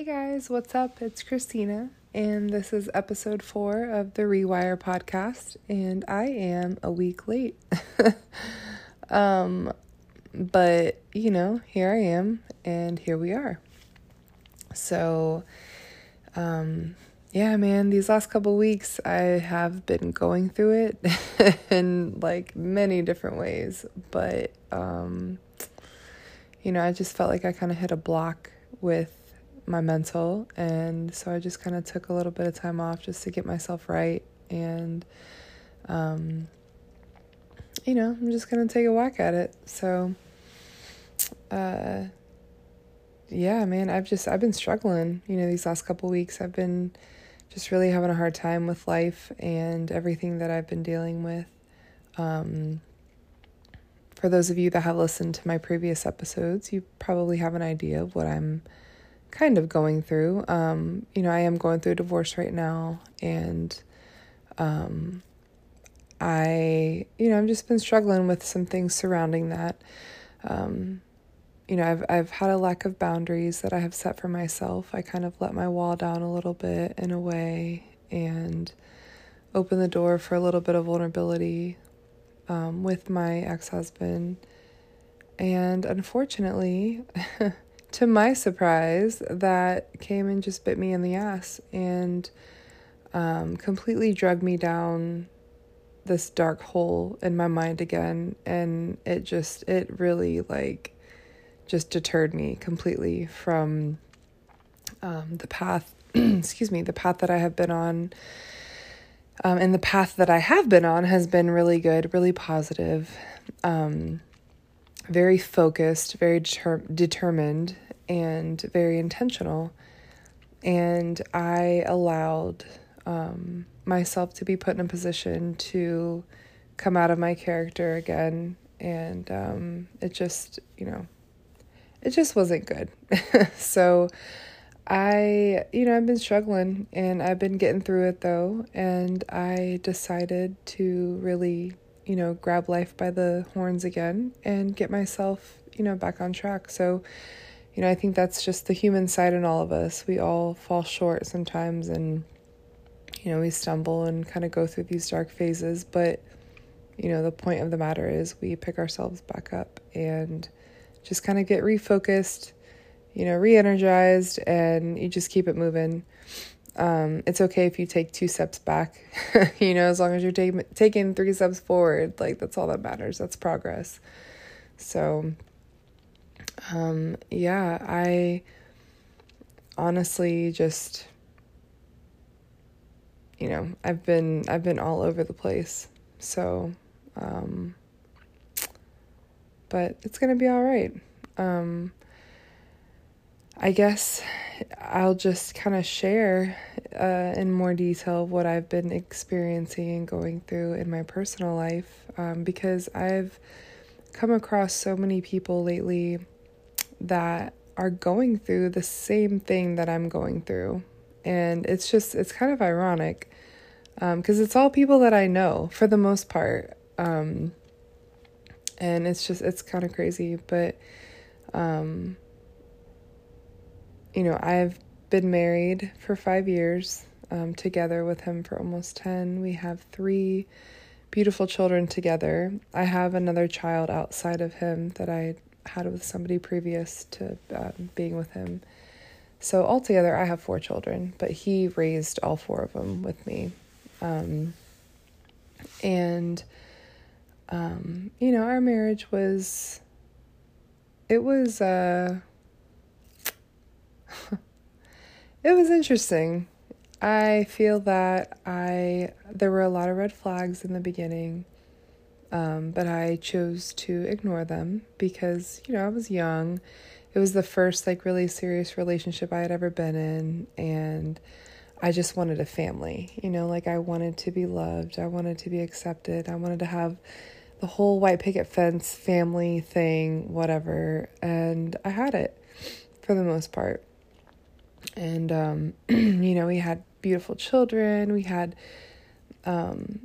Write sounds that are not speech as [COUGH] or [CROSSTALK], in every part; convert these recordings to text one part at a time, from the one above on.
Hey guys, what's up? It's Christina, and this is episode four of the Rewire podcast, and I am a week late. [LAUGHS] um, but you know, here I am, and here we are. So, um, yeah, man, these last couple weeks I have been going through it [LAUGHS] in like many different ways, but um, you know, I just felt like I kind of hit a block with my mental. And so I just kind of took a little bit of time off just to get myself right. And, um, you know, I'm just going to take a whack at it. So, uh, yeah, man, I've just, I've been struggling, you know, these last couple weeks. I've been just really having a hard time with life and everything that I've been dealing with. Um, for those of you that have listened to my previous episodes, you probably have an idea of what I'm kind of going through. Um, you know, I am going through a divorce right now, and um, I, you know, I've just been struggling with some things surrounding that. Um, you know, I've I've had a lack of boundaries that I have set for myself. I kind of let my wall down a little bit in a way, and open the door for a little bit of vulnerability um, with my ex husband. And unfortunately, [LAUGHS] to my surprise, that came and just bit me in the ass and um, completely drug me down this dark hole in my mind again. And it just, it really like just deterred me completely from um, the path, [CLEARS THROAT] excuse me, the path that I have been on. Um, and the path that I have been on has been really good, really positive. Um, very focused, very deter- determined, and very intentional. And I allowed um, myself to be put in a position to come out of my character again. And um, it just, you know, it just wasn't good. [LAUGHS] so I, you know, I've been struggling and I've been getting through it though. And I decided to really you know, grab life by the horns again and get myself, you know, back on track. So, you know, I think that's just the human side in all of us. We all fall short sometimes and, you know, we stumble and kind of go through these dark phases. But, you know, the point of the matter is we pick ourselves back up and just kind of get refocused, you know, re energized, and you just keep it moving. Um, it's okay if you take two steps back, [LAUGHS] you know, as long as you're taking taking three steps forward, like that's all that matters. That's progress. So, um, yeah, I honestly just, you know, I've been I've been all over the place. So, um, but it's gonna be all right. Um, I guess I'll just kind of share uh, in more detail what I've been experiencing and going through in my personal life um, because I've come across so many people lately that are going through the same thing that I'm going through. And it's just, it's kind of ironic because um, it's all people that I know for the most part. Um, and it's just, it's kind of crazy. But, um, you know, I've been married for five years, um, together with him for almost 10. We have three beautiful children together. I have another child outside of him that I had with somebody previous to um, being with him. So, altogether, I have four children, but he raised all four of them with me. Um, and, um, you know, our marriage was, it was, uh, it was interesting. I feel that I there were a lot of red flags in the beginning, um, but I chose to ignore them because you know I was young. It was the first like really serious relationship I had ever been in, and I just wanted a family. You know, like I wanted to be loved. I wanted to be accepted. I wanted to have the whole white picket fence family thing, whatever, and I had it for the most part and um, [CLEARS THROAT] you know we had beautiful children. We had um,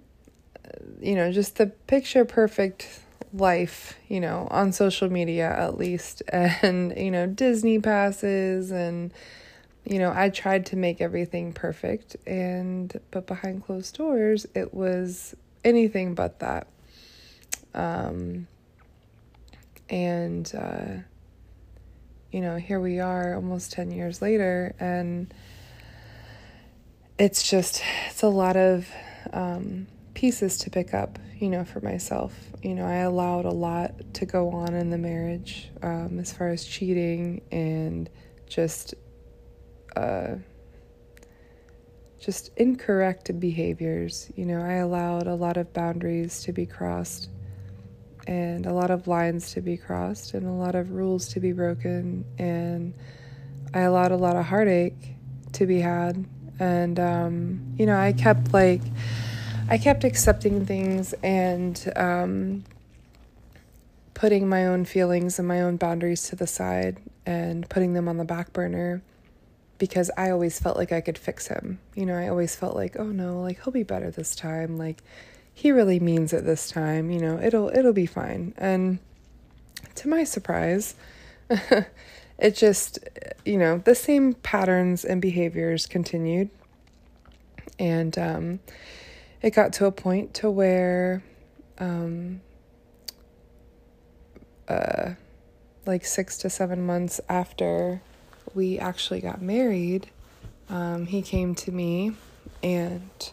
you know just the picture perfect life you know on social media at least. [LAUGHS] And you know disney passes and you know, I tried to make everything perfect. And but behind closed doors it was anything but that. Um and uh you know, here we are almost 10 years later and it's just it's a lot of um pieces to pick up, you know, for myself. You know, I allowed a lot to go on in the marriage um, as far as cheating and just uh, just incorrect behaviors. You know, I allowed a lot of boundaries to be crossed and a lot of lines to be crossed and a lot of rules to be broken and I allowed a lot of heartache to be had and um, you know I kept like I kept accepting things and um, putting my own feelings and my own boundaries to the side and putting them on the back burner because I always felt like I could fix him. You know, I always felt like, oh no, like he'll be better this time. Like he really means it this time. You know, it'll it'll be fine. And to my surprise, [LAUGHS] it just, you know, the same patterns and behaviors continued. And um, it got to a point to where, um, uh, like six to seven months after we actually got married, um, he came to me and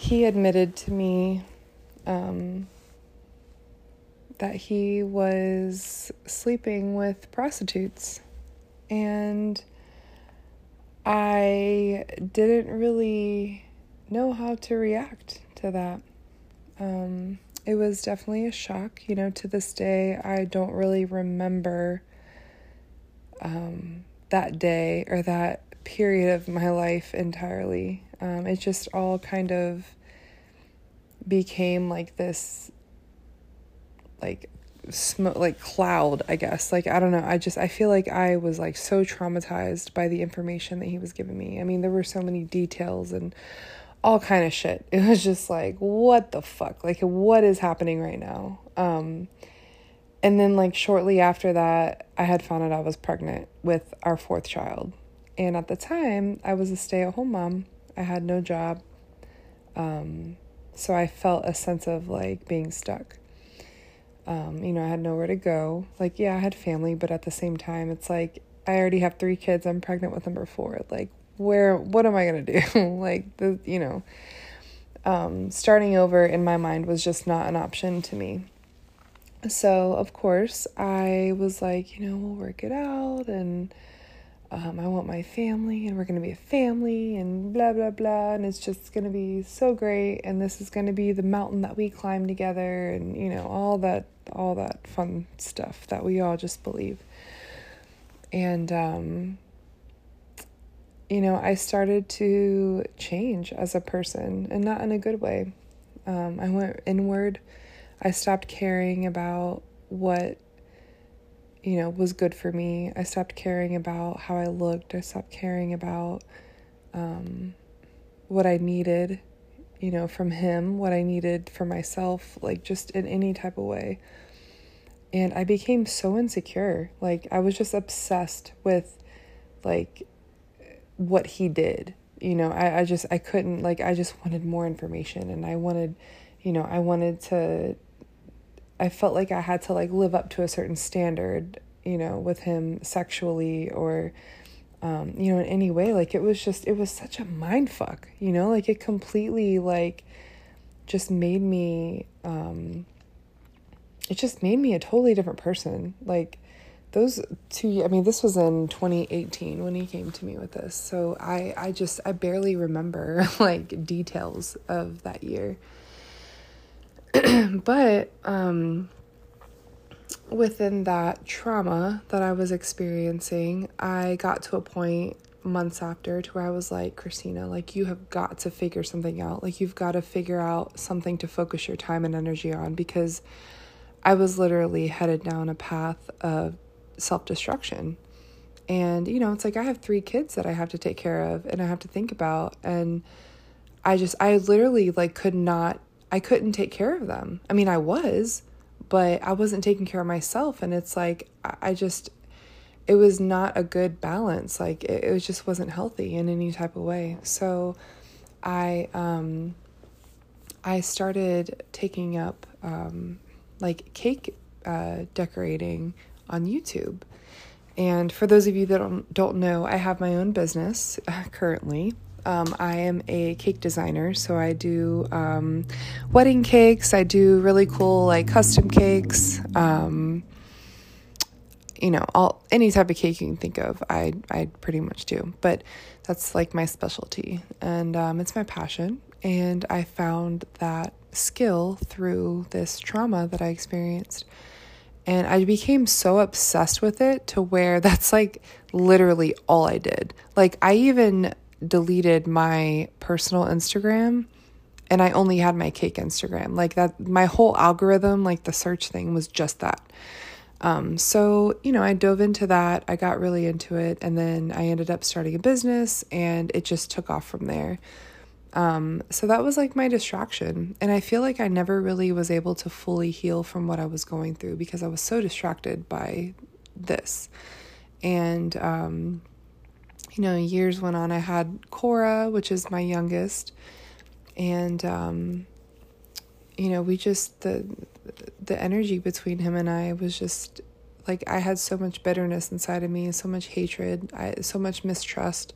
he admitted to me um, that he was sleeping with prostitutes. And I didn't really know how to react to that. Um, it was definitely a shock. You know, to this day, I don't really remember um, that day or that period of my life entirely. Um, it just all kind of became like this, like smoke, like cloud, I guess. Like, I don't know. I just, I feel like I was like so traumatized by the information that he was giving me. I mean, there were so many details and all kind of shit. [LAUGHS] It was just like, what the fuck? Like, what is happening right now? Um, and then, like, shortly after that, I had found out I was pregnant with our fourth child. And at the time, I was a stay at home mom. I had no job. Um, so I felt a sense of like being stuck. Um, you know, I had nowhere to go. Like, yeah, I had family, but at the same time, it's like I already have three kids. I'm pregnant with number four. Like, where, what am I going to do? [LAUGHS] like, the, you know, um, starting over in my mind was just not an option to me. So, of course, I was like, you know, we'll work it out and um, I want my family and we're going to be a family and blah, blah, blah. And it's just going to be so great. And this is going to be the mountain that we climb together and, you know, all that, all that fun stuff that we all just believe. And, um, you know, I started to change as a person and not in a good way. Um, I went inward I stopped caring about what you know was good for me. I stopped caring about how I looked. I stopped caring about um, what I needed, you know, from him, what I needed for myself, like just in any type of way. And I became so insecure. Like I was just obsessed with like what he did. You know, I, I just I couldn't like I just wanted more information and I wanted, you know, I wanted to I felt like I had to like live up to a certain standard, you know, with him sexually or um, you know, in any way. Like it was just it was such a mind fuck, you know, like it completely like just made me um it just made me a totally different person. Like those two I mean this was in 2018 when he came to me with this. So I I just I barely remember [LAUGHS] like details of that year. [CLEARS THROAT] but um, within that trauma that I was experiencing, I got to a point months after to where I was like, Christina, like you have got to figure something out. Like you've got to figure out something to focus your time and energy on because I was literally headed down a path of self destruction. And, you know, it's like I have three kids that I have to take care of and I have to think about. And I just, I literally like could not I couldn't take care of them. I mean, I was, but I wasn't taking care of myself. And it's like, I just, it was not a good balance. Like it, it just wasn't healthy in any type of way. So I um I started taking up um like cake uh, decorating on YouTube. And for those of you that don't, don't know, I have my own business uh, currently. Um, I am a cake designer, so I do um, wedding cakes. I do really cool like custom cakes. Um, you know, all any type of cake you can think of, I I pretty much do. But that's like my specialty, and um, it's my passion. And I found that skill through this trauma that I experienced. And I became so obsessed with it to where [LAUGHS] that's like literally all I did. Like, I even deleted my personal Instagram and I only had my cake Instagram. Like, that, my whole algorithm, like the search thing, was just that. Um, so, you know, I dove into that. I got really into it. And then I ended up starting a business and it just took off from there. Um, so that was like my distraction. And I feel like I never really was able to fully heal from what I was going through because I was so distracted by this. And, um, you know, years went on. I had Cora, which is my youngest. And, um, you know, we just, the, the energy between him and I was just like, I had so much bitterness inside of me, so much hatred, I, so much mistrust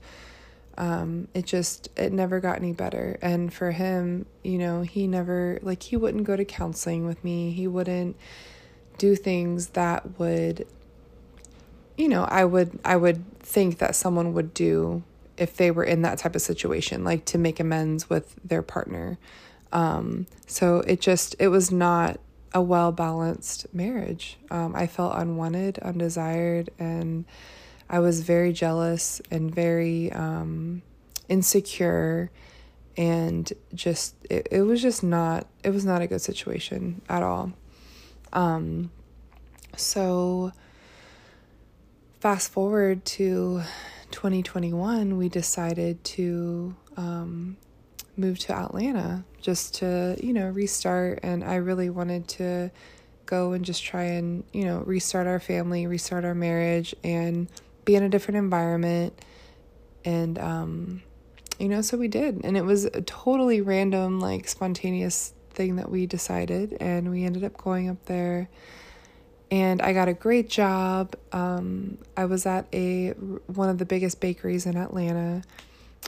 um, it just it never got any better and for him you know he never like he wouldn't go to counseling with me he wouldn't do things that would you know i would i would think that someone would do if they were in that type of situation like to make amends with their partner. Um, so it just it was not a well balanced marriage. Um, i felt unwanted undesired and I was very jealous and very um, insecure and just it, it was just not it was not a good situation at all. Um so fast forward to 2021 we decided to um move to Atlanta just to you know restart and I really wanted to go and just try and you know restart our family restart our marriage and be in a different environment. And, um, you know, so we did. And it was a totally random, like spontaneous thing that we decided. And we ended up going up there. And I got a great job. Um, I was at a one of the biggest bakeries in Atlanta.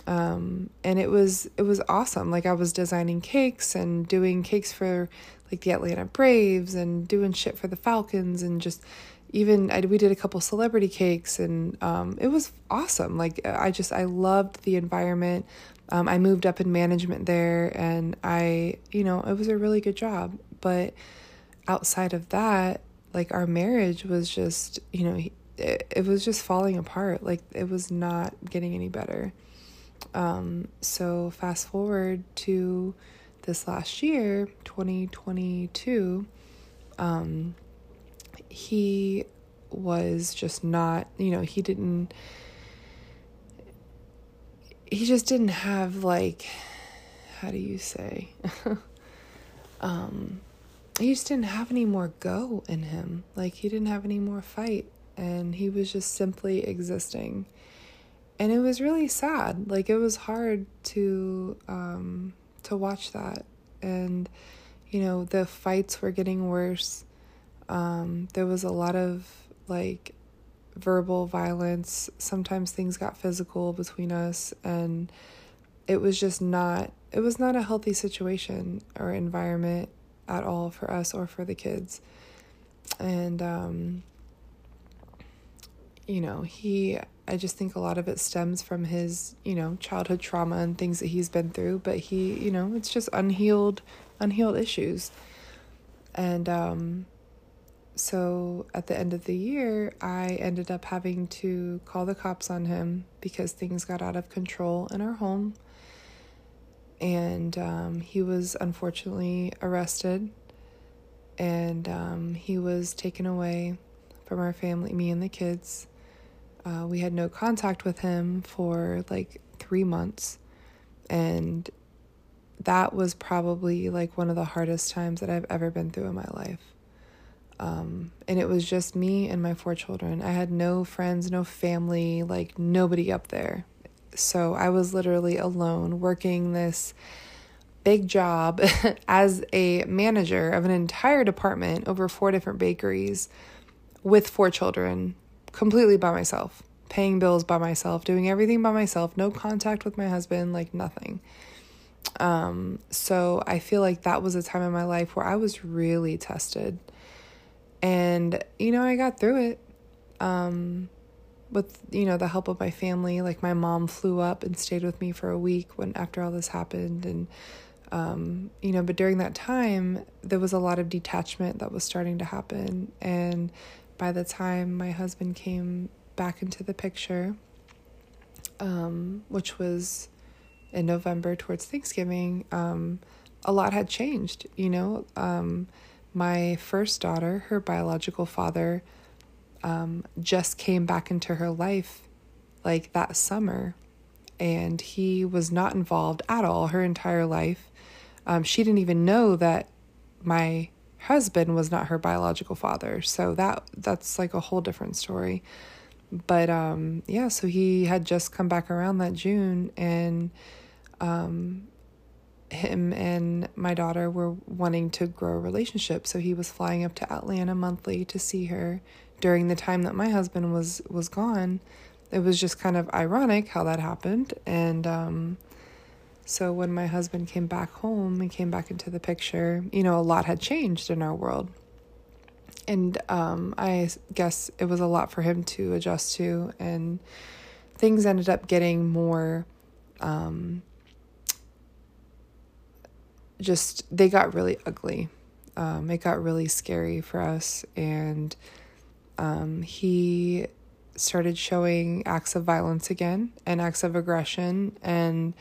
Um, and it was it was awesome. Like I was designing cakes and doing cakes for like the Atlanta Braves and doing shit for the Falcons and just even I, we did a couple celebrity cakes and um, it was awesome like i just i loved the environment um, i moved up in management there and i you know it was a really good job but outside of that like our marriage was just you know it, it was just falling apart. Like it was not getting any better. Um, so fast forward to this last year 2022 um, he was just not, you know, he didn't he just didn't have like how do you say? [LAUGHS] Um he just didn't have any more go in him. Like he didn't have any more fight and he was just simply existing. And it was really sad. Like it was hard to um to watch that. And you know the fights were getting worse. Um, there was a lot of like verbal violence. Sometimes things got physical between us, and it was just not. It was not a healthy situation or environment at all for us or for the kids. And um, you know, he. I just think a lot of it stems from his, you know, childhood trauma and things that he's been through. But he, you know, it's just unhealed, unhealed issues. And um, so at the end of the year, I ended up having to call the cops on him because things got out of control in our home. And um, he was unfortunately arrested and um, he was taken away from our family, me and the kids. Uh, we had no contact with him for like three months. And that was probably like one of the hardest times that I've ever been through in my life Um, and it was just me and my four children. I had no friends, no family, like nobody up there. So I was literally alone working this big job [LAUGHS] as a manager of an entire department over four different bakeries with four children, completely by myself, paying bills by myself, doing everything by myself, no contact with my husband, like nothing. Um, so I feel like that was a time in my life where I was really tested. And, you know, I got through it. Um, with you know the help of my family like my mom flew up and stayed with me for a week when after all this happened and um, you know, but during that time, there was a lot of detachment that was starting to happen. And by the time my husband came back into the picture, um, which was in November towards Thanksgiving, um, a lot had changed. You know, um, my first daughter, her biological father, um, just came back into her life like that summer. And he was not involved at all her entire life. Um, she didn't even know that my husband was not her biological father. So that that's like a whole different story. But um, yeah, so he had just come back around that June, and um, him and my daughter were wanting to grow a relationship. So he was flying up to Atlanta monthly to see her during the time that my husband was was gone. It was just kind of ironic how that happened, and um, so when my husband came back home and came back into the picture, you know, a lot had changed in our world. And um, I guess it was a lot for him to adjust to. And things ended up getting more um, just, they got really ugly. Um, it got really scary for us. And um, he started showing acts of violence again and acts of aggression. And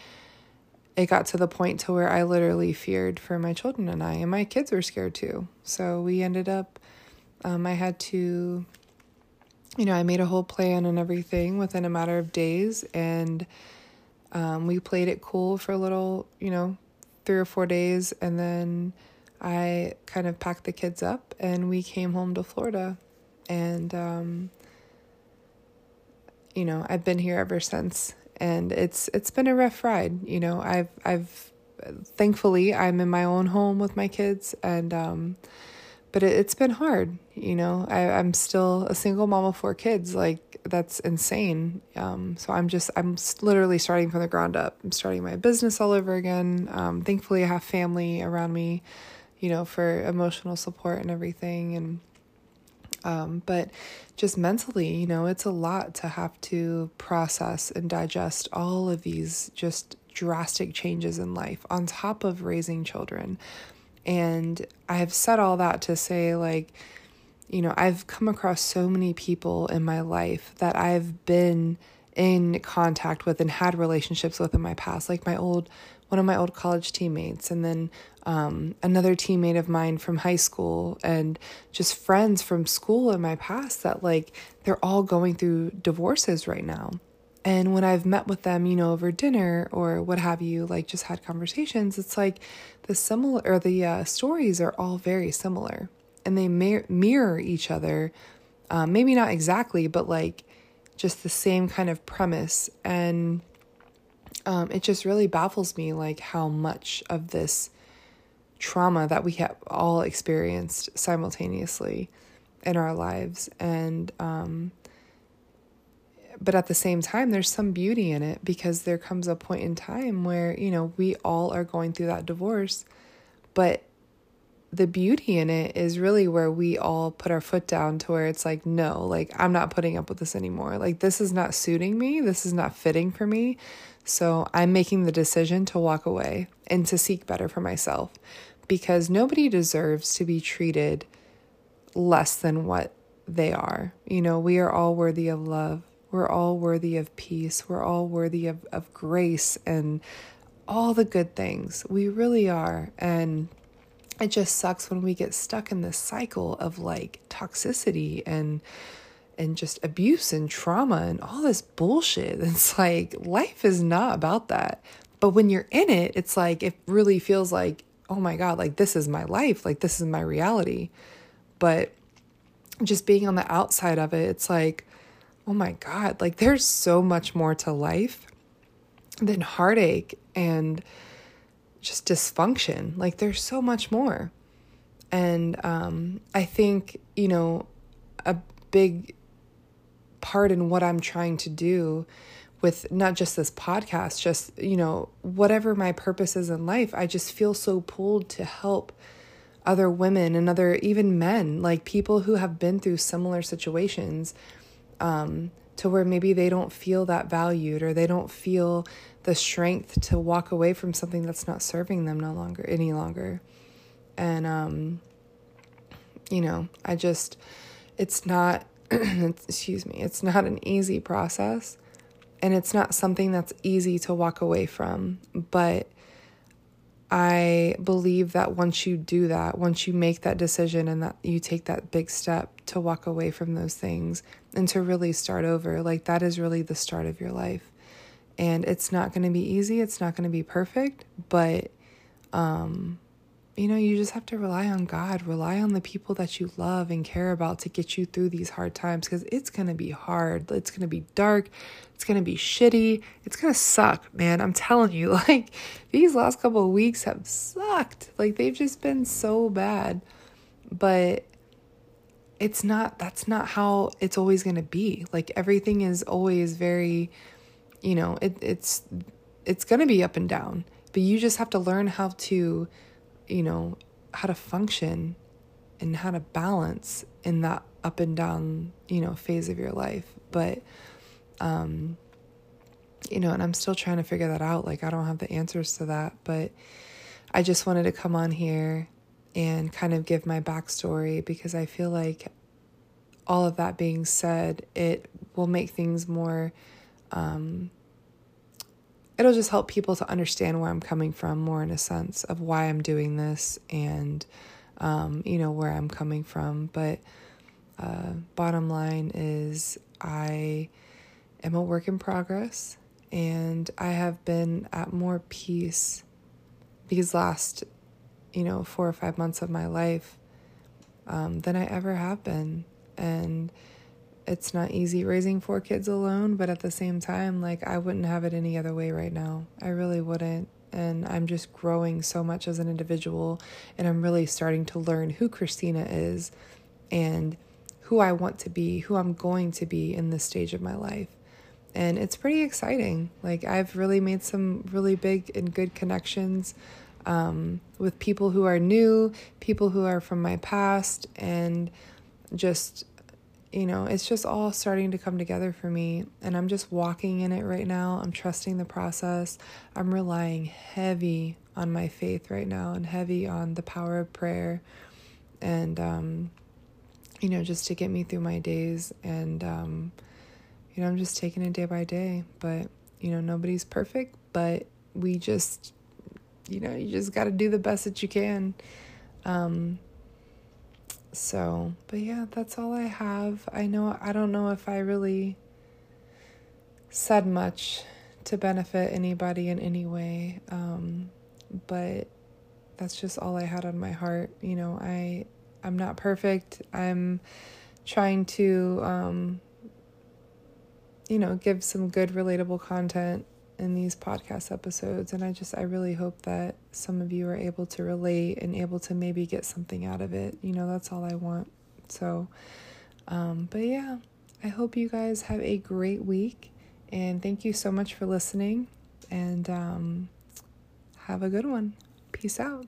it got to the point to where I literally feared for my children and I, and my kids were scared too. So we ended up, um, I had to, you know, I made a whole plan and everything within a matter of days, and um, we played it cool for a little, you know, three or four days, and then I kind of packed the kids up and we came home to Florida, and um, you know, I've been here ever since and it's it's been a rough ride. You know, I've I've thankfully I'm in my own home with my kids, and um, but it, has been hard. You know, I, I'm still a single mom of four kids. Like that's insane. Um, so I'm just I'm literally starting from the ground up. I'm starting my business all over again. Um, thankfully, I have family around me, you know, for emotional support and everything, and um, but just mentally, you know, it's a lot to have to process and digest all of these just drastic changes in life on top of raising children. And I have said all that to say, like, you know, I've come across so many people in my life that I've been in contact with and had relationships with in my past, like my old one of my old college teammates, and then um, another teammate of mine from high school, and just friends from school in my past that like they're all going through divorces right now. And when I've met with them, you know, over dinner or what have you, like just had conversations, it's like the similar or the uh, stories are all very similar and they mir- mirror each other. Um, maybe not exactly, but like just the same kind of premise. And um, it just really baffles me like how much of this trauma that we have all experienced simultaneously in our lives and um, but at the same time there's some beauty in it because there comes a point in time where you know we all are going through that divorce but the beauty in it is really where we all put our foot down to where it's like no like I'm not putting up with this anymore. Like this is not suiting me. This is not fitting for me so I'm making the decision to walk away and to seek better for myself because nobody deserves to be treated less than what they are. You know, we are all worthy of love. We're all worthy of peace. We're all worthy of, of grace and all the good things. We really are. And it just sucks when we get stuck in this cycle of like toxicity and and just abuse and trauma and all this bullshit. [LAUGHS] It's like life is not about that. But when you're in it, it's like it really feels like, oh my God, like this is my life, like this is my reality. But just being on the outside of it, it's like, oh my God, like there's so much more to life than heartache and just dysfunction. Like there's so much more. And um, I think, you know, a big part in what I'm trying to do with not just this podcast, just, you know, whatever my purpose is in life, I just feel so pulled to help other women and other even men, like people who have been through similar situations, um, to where maybe they don't feel that valued or they don't feel the strength to walk away from something that's not serving them no longer any longer. And um, you know, I just it's not [CLEARS THROAT] excuse me, it's not an easy process and it's not something that's easy to walk away from, but I believe that once you do that, once you make that decision and that you take that big step to walk away from those things and to really start over, like that is really the start of your life. And it's not going to be easy, it's not going to be perfect, but um you know, you just have to rely on God, rely on the people that you love and care about to get you through these hard times because it's going to be hard. It's going to be dark. It's going to be shitty. It's going to suck, man. I'm telling you, [LAUGHS] like, these last couple of weeks have sucked. Like, they've just been so bad. But it's not, that's not how it's always going to be. Like, everything is always very, you know, it, it's, it's going to be up and down. But you just have to learn how to you know, how to function and how to balance in that up and down, you know, phase of your life. But, um, you know, and I'm still trying to figure that out. Like, I don't have the answers to that, but I just wanted to come on here and kind of give my backstory because I feel like all of that being said, it will make things more um, it'll just help people to understand where I'm coming from more in a sense of why I'm doing this and, um, you know, where I'm coming from. But uh, bottom line is, I am a work in progress and I have been at more peace these last, you know, four or five months of my life um, than I ever have been. And, it's not easy raising four kids alone, but at the same time, like I wouldn't have it any other way right now. I really wouldn't. And I'm just growing so much as an individual, and I'm really starting to learn who Christina is and who I want to be, who I'm going to be in this stage of my life. And it's pretty exciting. Like, I've really made some really big and good connections um, with people who are new, people who are from my past, and just you know, it's just all starting to come together for me. And I'm just walking in it right now. I'm trusting the process. I'm relying heavy on my faith right now and heavy on the power of prayer. And, um, you know, just to get me through my days. And, um, you know, I'm just taking it day by day. But, you know, nobody's perfect, but we just, you know, you just got to do the best that you can. Um, so, but yeah, that's all I have. I know I don't know if I really said much to benefit anybody in any way. Um, but that's just all I had on my heart. You know, I I'm not perfect. I'm trying to um, you know, give some good relatable content in these podcast episodes and I just I really hope that some of you are able to relate and able to maybe get something out of it. You know, that's all I want. So um but yeah, I hope you guys have a great week and thank you so much for listening and um have a good one. Peace out.